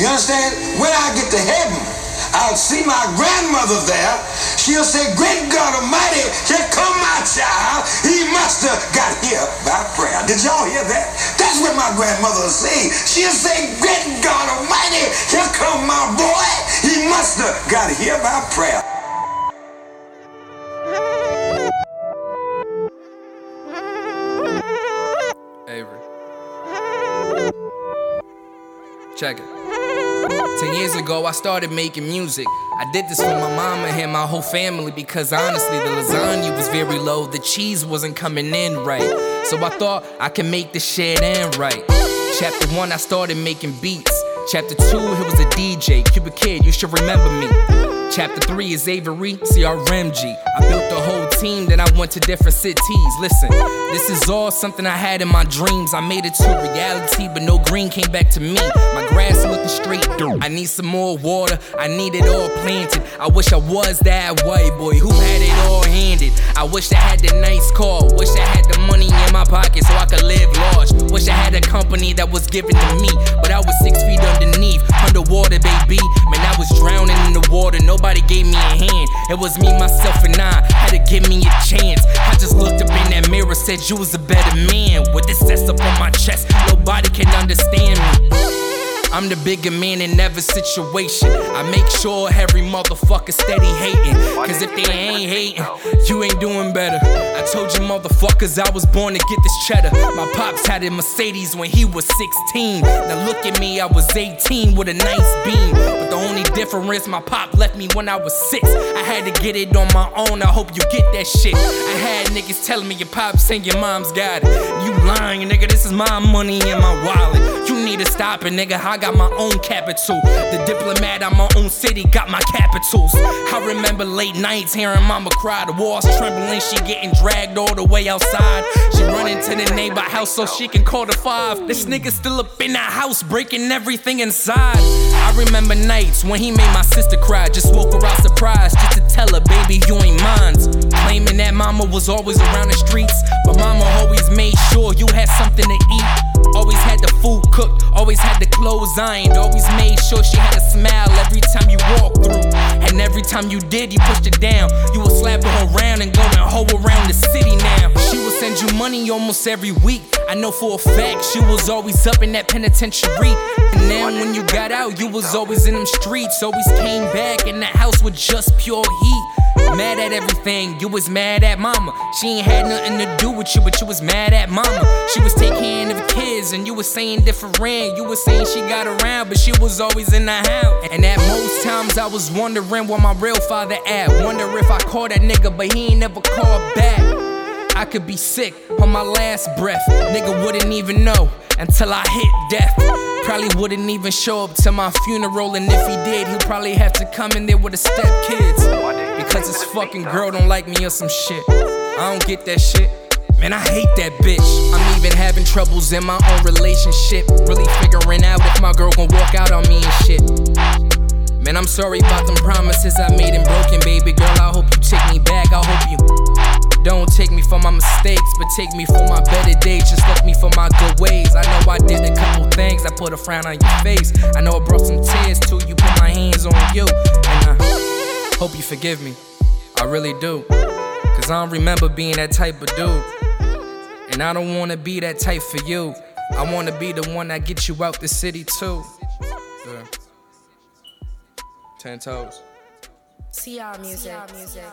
You understand? When I get to heaven, I'll see my grandmother there. She'll say, Great God Almighty, here come my child. He must have got here by prayer. Did y'all hear that? That's what my grandmother will say. She'll say, Great God Almighty, here come my boy. He must have got here by prayer. Avery. Check it. Ten years ago, I started making music. I did this for my mama and my whole family because honestly, the lasagna was very low, the cheese wasn't coming in right. So I thought I could make this shit end right. Chapter one, I started making beats. Chapter two, he was a DJ. Cuba Kid, you should remember me. Chapter 3 is Avery, CRMG. I built the whole team, then I went to different cities. Listen, this is all something I had in my dreams. I made it to reality, but no green came back to me. My grass looking straight through. I need some more water, I need it all planted. I wish I was that white boy who had it all handed. I wish I had the nice car, wish I had the money in my pocket so I could live large. Wish I had a company that was given to me, but I was gave me a hand. It was me, myself, and I. Had to give me a chance. I just looked up in that mirror, said you was a better man. With this S up on my chest, I'm the bigger man in every situation. I make sure every motherfucker steady hating. Cause if they ain't hating, you ain't doing better. I told you motherfuckers I was born to get this cheddar. My pops had a Mercedes when he was 16. Now look at me, I was 18 with a nice beam. But the only difference, my pop left me when I was six. I had to get it on my own, I hope you get that shit. I had niggas telling me your pops and your mom's got it. You lying, nigga, this is my money in my wallet. To stop it, nigga. I got my own capital. The diplomat on my own city got my capitals. I remember late nights hearing mama cry, the walls trembling, she getting dragged all the way outside. She run into the neighbor house so she can call the five. This nigga still up in that house, breaking everything inside. I remember nights when he made my sister cry. Just woke her out surprised just to tell her, baby, you ain't mine. Claiming that mama was always around the streets, but mama always made sure you had something to eat. Always had the food cooked, always had the clothes ironed, always made sure she had a smile every time you walked through. And every time you did, you pushed her down. You would slap her around and go and hoe around the city now. She would send you money almost every week. I know for a fact she was always up in that penitentiary. And then when you got out, you was always in them streets. Always came back in the house with just pure heat. Mad at everything, you was mad at mama. She ain't had nothing to do with you, but you was mad at mama. She was taking of kids, and you was saying different. You was saying she got around, but she was always in the house. And at most times, I was wondering where my real father at. Wonder if I called that nigga, but he ain't never called back. I could be sick on my last breath. Nigga wouldn't even know until I hit death. Probably wouldn't even show up to my funeral, and if he did, he'd probably have to come in there with the stepkids. Because his fucking girl don't like me or some shit. I don't get that shit. Man, I hate that bitch. I'm even having troubles in my own relationship. Really figuring out if my girl gon' walk out on me and shit. Man, I'm sorry about them promises I made and broken, baby girl. I hope you take me back. I hope you. Don't take me for my mistakes, but take me for my better days. Just put a frown on your face. I know I brought some tears too. You put my hands on you, and I hope you forgive me. I really do. Cause I don't remember being that type of dude. And I don't wanna be that type for you. I wanna be the one that gets you out the city too. Yeah. Ten toes. CR music. CR music.